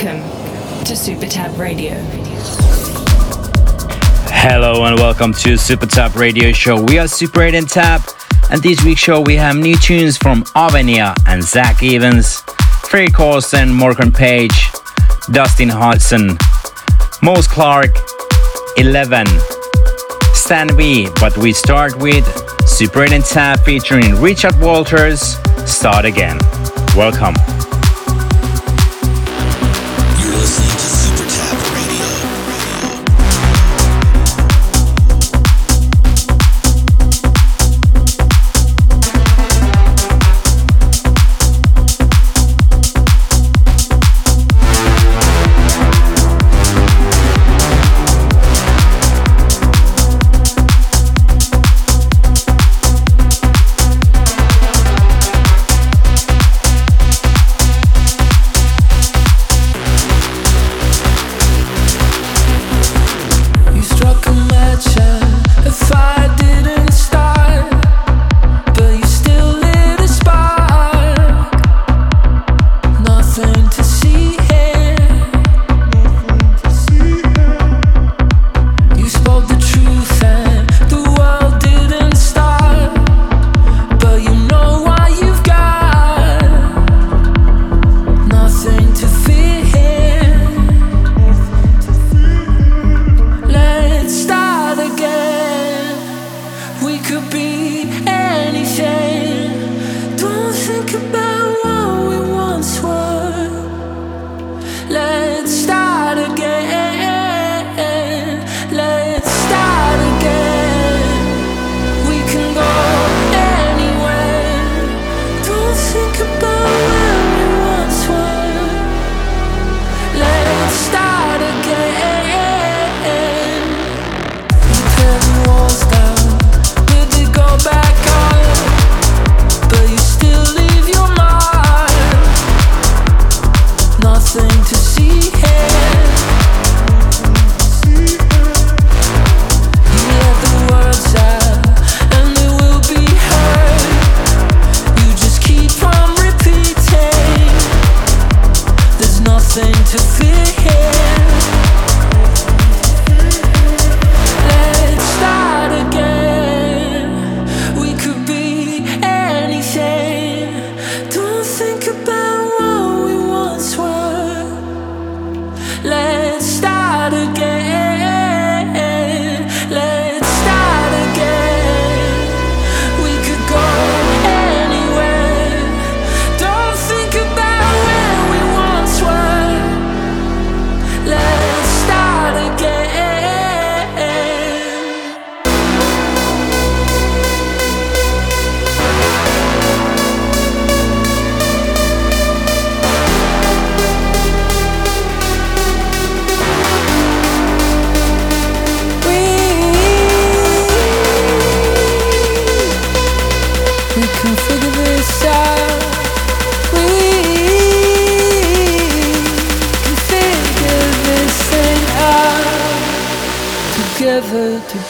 Welcome to Super Tab Radio. Hello and welcome to Super Tab Radio Show. We are Super 8 and Tab, and this week's show we have new tunes from Avenia and Zack Evans, Ferry Corsten, Morgan Page, Dustin Husain, Moussa Clarke, Elevven, Stan V, but we start with Super 8 and Tab featuring Richard Walters, Start Again. Welcome.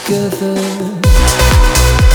Stop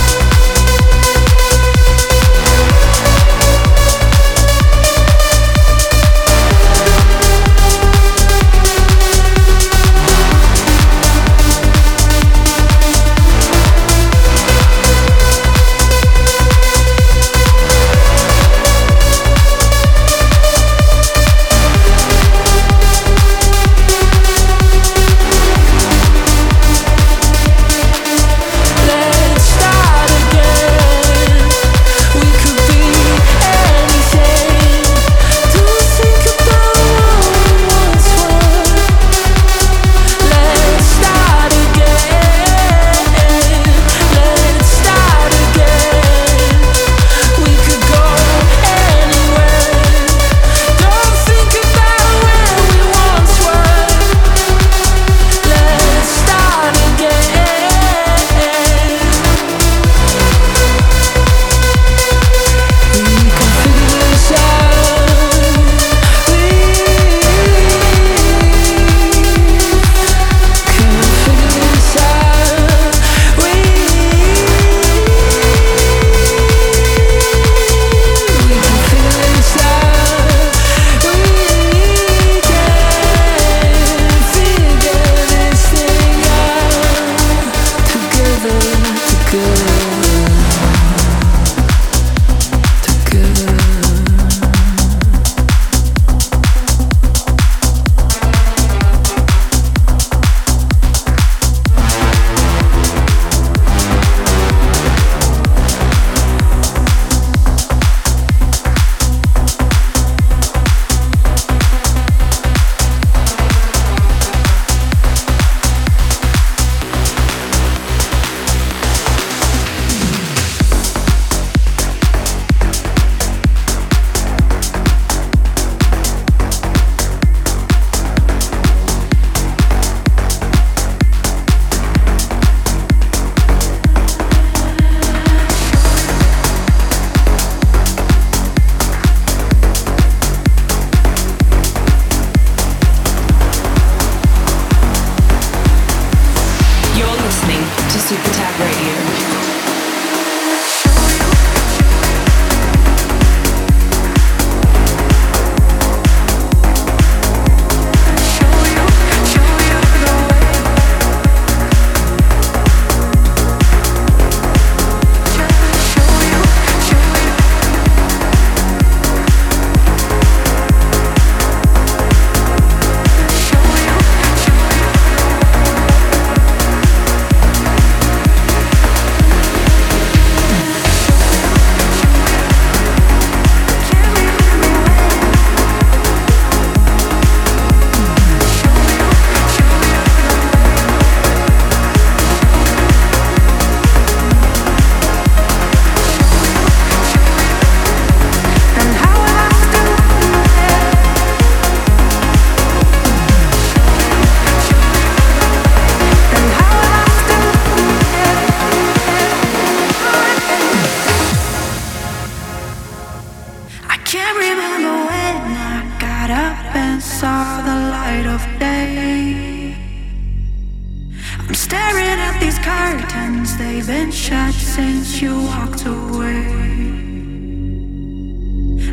They've been shut since you walked away.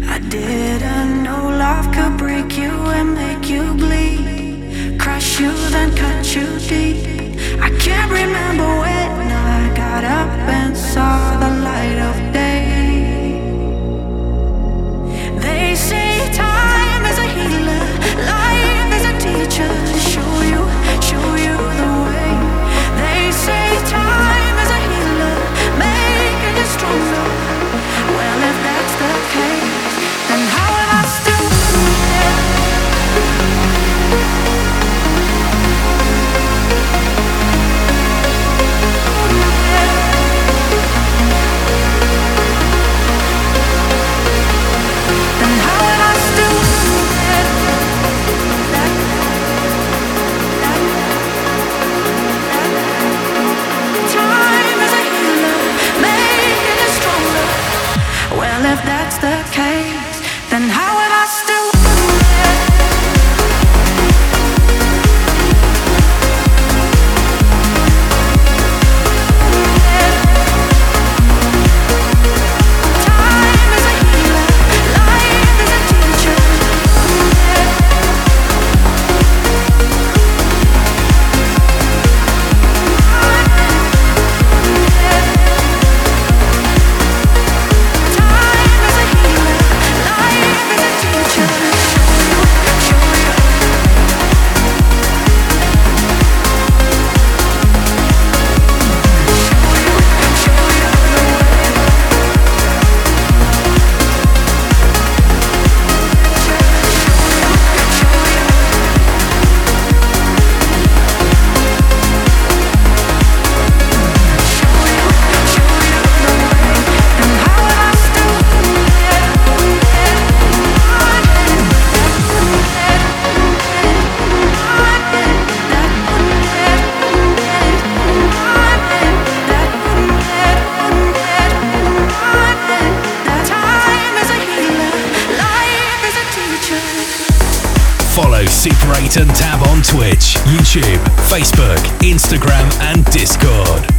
I didn't know love could break you and make you bleed. Crush you, then cut you deep. I can't remember when I got up and saw the And tab on Twitch, YouTube, Facebook, Instagram, and Discord.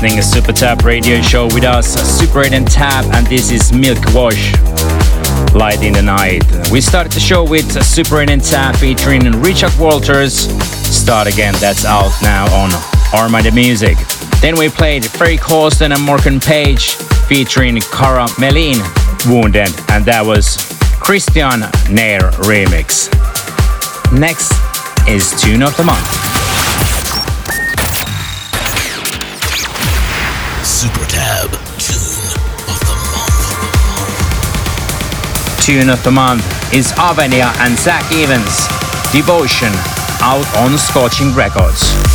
Listening to Super Tab Radio Show with us, Super 8 and Tab, and this is Milk Wash, Light in the Night. We started the show with Super 8 and Tab featuring Richard Walters. Start Again, that's out now on Armada Music. Then we played Ferry Corsten and Morgan Page featuring Cara Melin, Wounded, and that was Kristian Nairn remix. Next is Tune of the Month. Tune of the Month is Avenia and Zach Evans, Devotion, out on Scorching Records.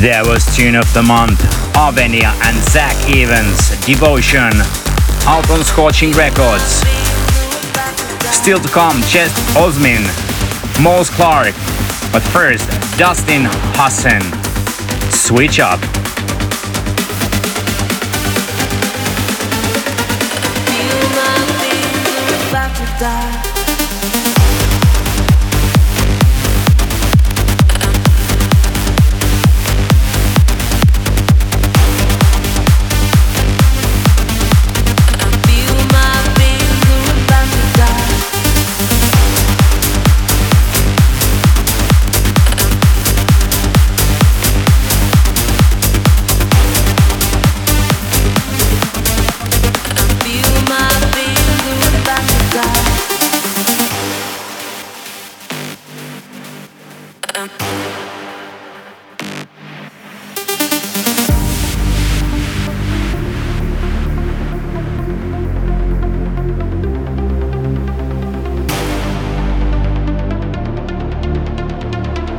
There was Tune of the Month, Avenia and Zack Evans, Devotion, out on Scorching Records. Still to come, Jeff Ozmits, Moussa Clarke, but first, Dustin Husain. Switch up.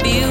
Die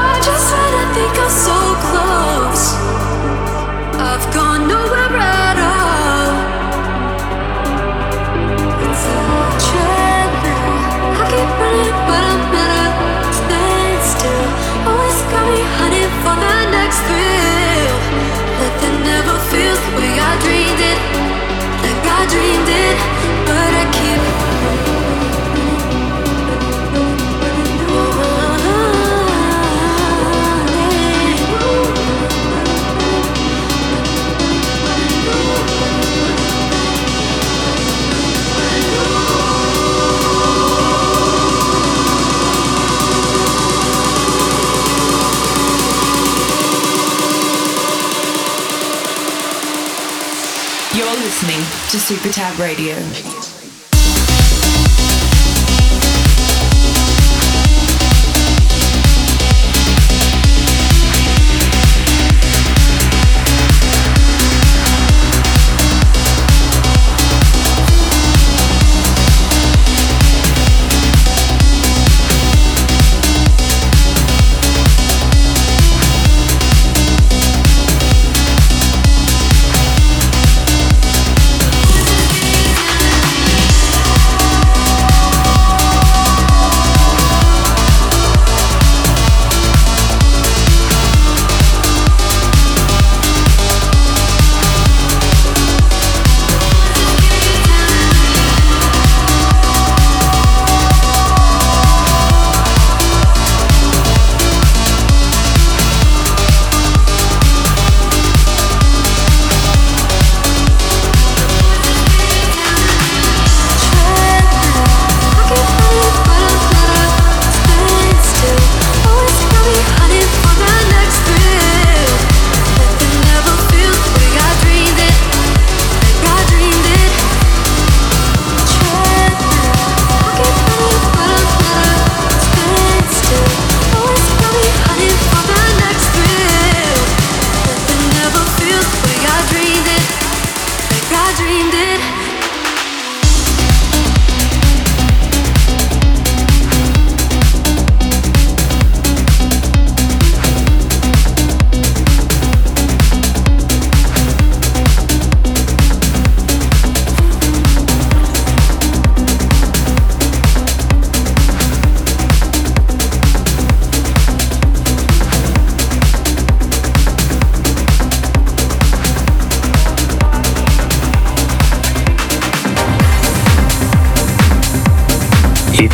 Super Tab Radio.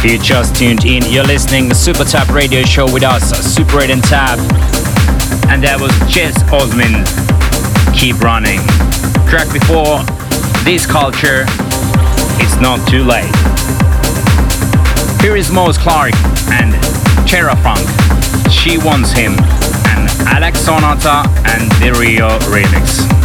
You just tuned in, you're listening to Super Tab Radio Show with us, Super 8 and Tab. And that was Jeff Ozmits, Keep Running. Track before, This Culture, It's Not Too Late. Here is Moussa Clarke and Terrafunka, She Wants Him, and Alex Sonata and TheRio remix.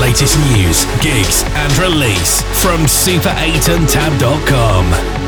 Latest news, gigs, and release from super8andtab.com.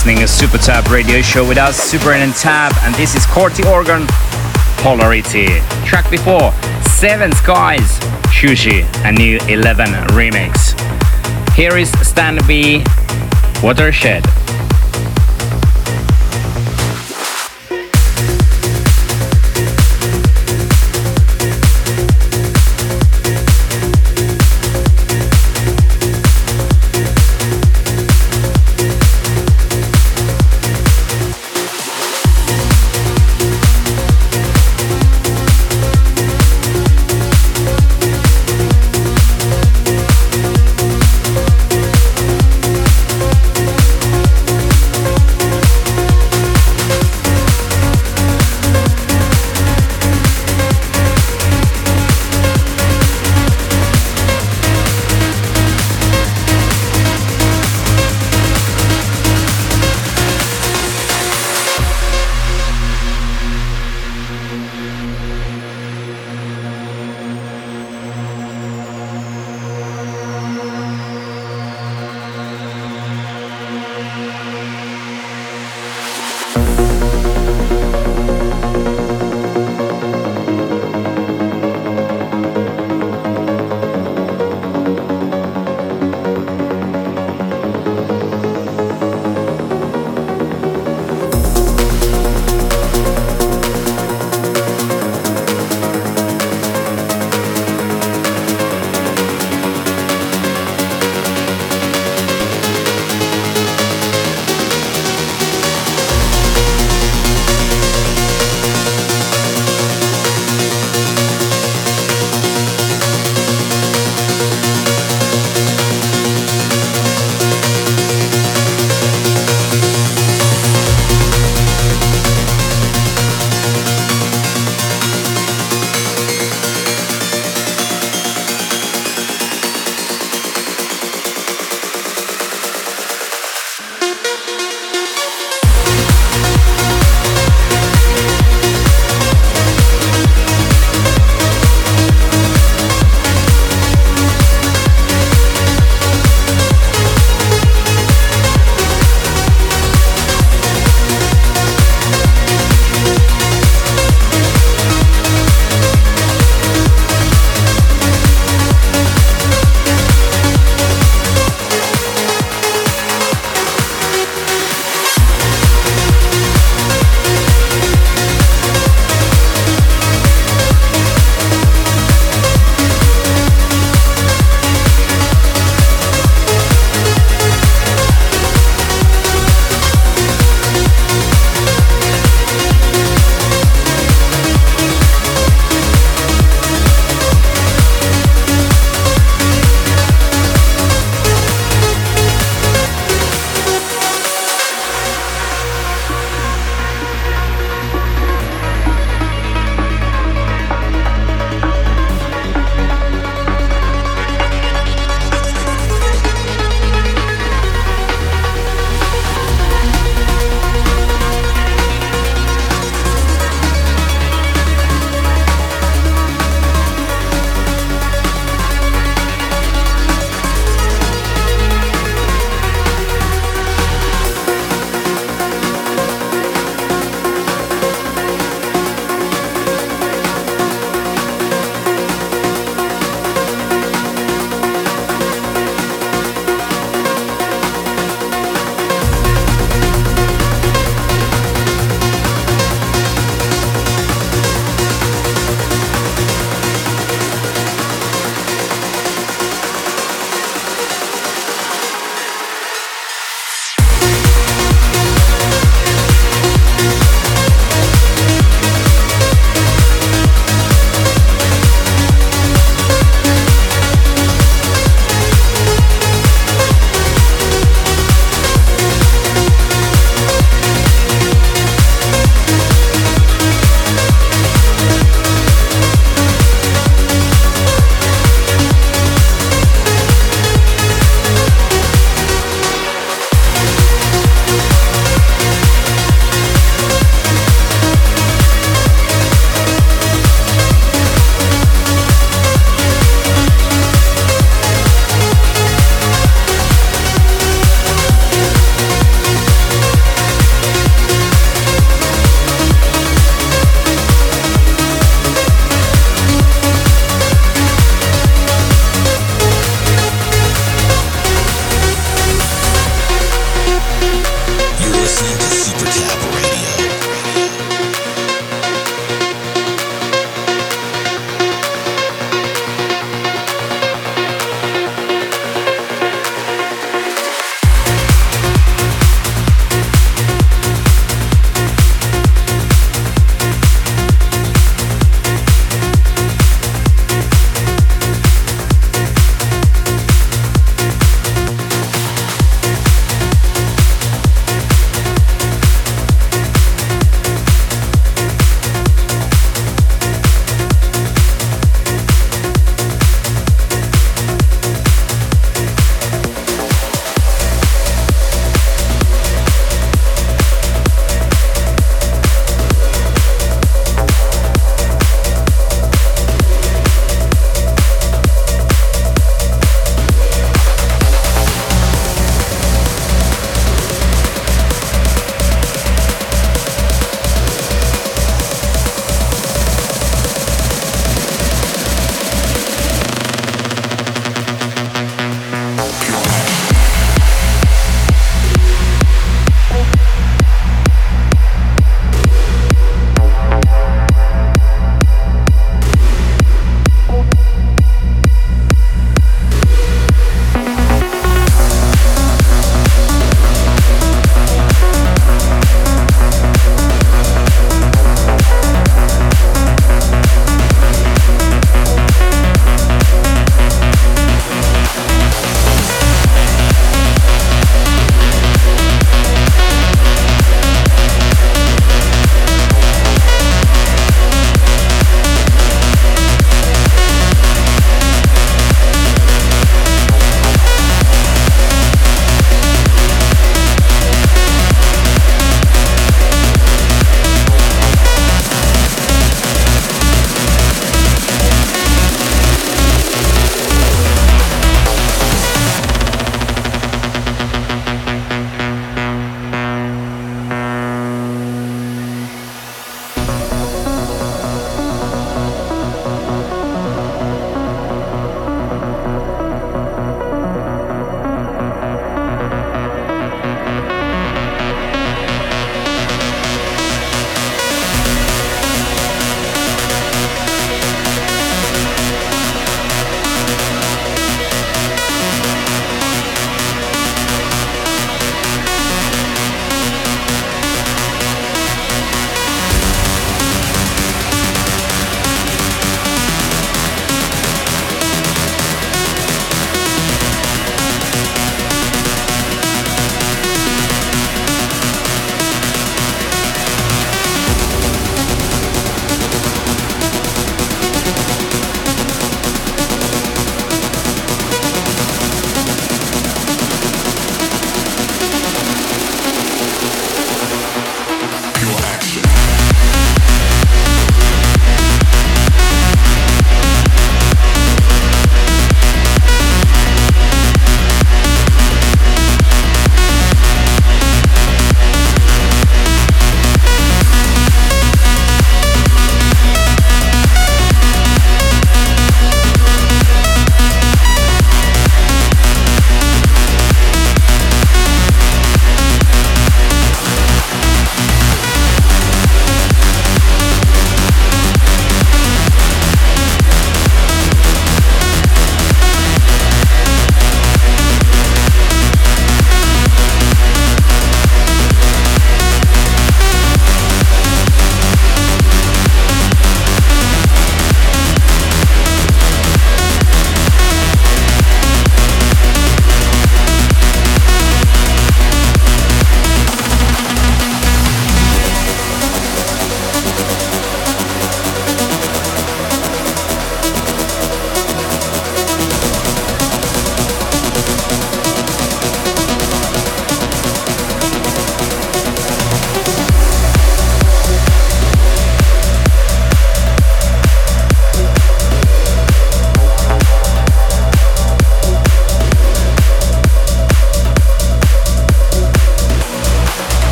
listening to Super Tab radio show with us, Super and Tab, and this is Corti Organ Polarity. Track before, Seven Skies, Sushi, a new Elevven remix. Here is StanV, Watershed.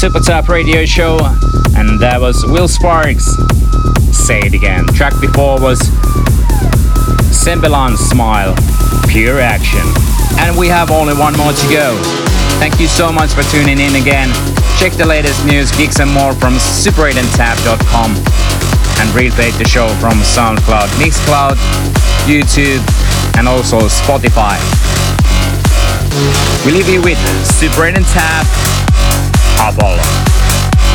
Super Tab radio show, and that was Will Sparks. Say it again. Track before was Semblance Smile, Pure Action. And we have only one more to go. Thank you so much for tuning in again. Check the latest news, gigs, and more from super8andtab.com and replay the show from SoundCloud, Mixcloud, YouTube, and also Spotify. We leave you with Super 8 and Tab Apollo.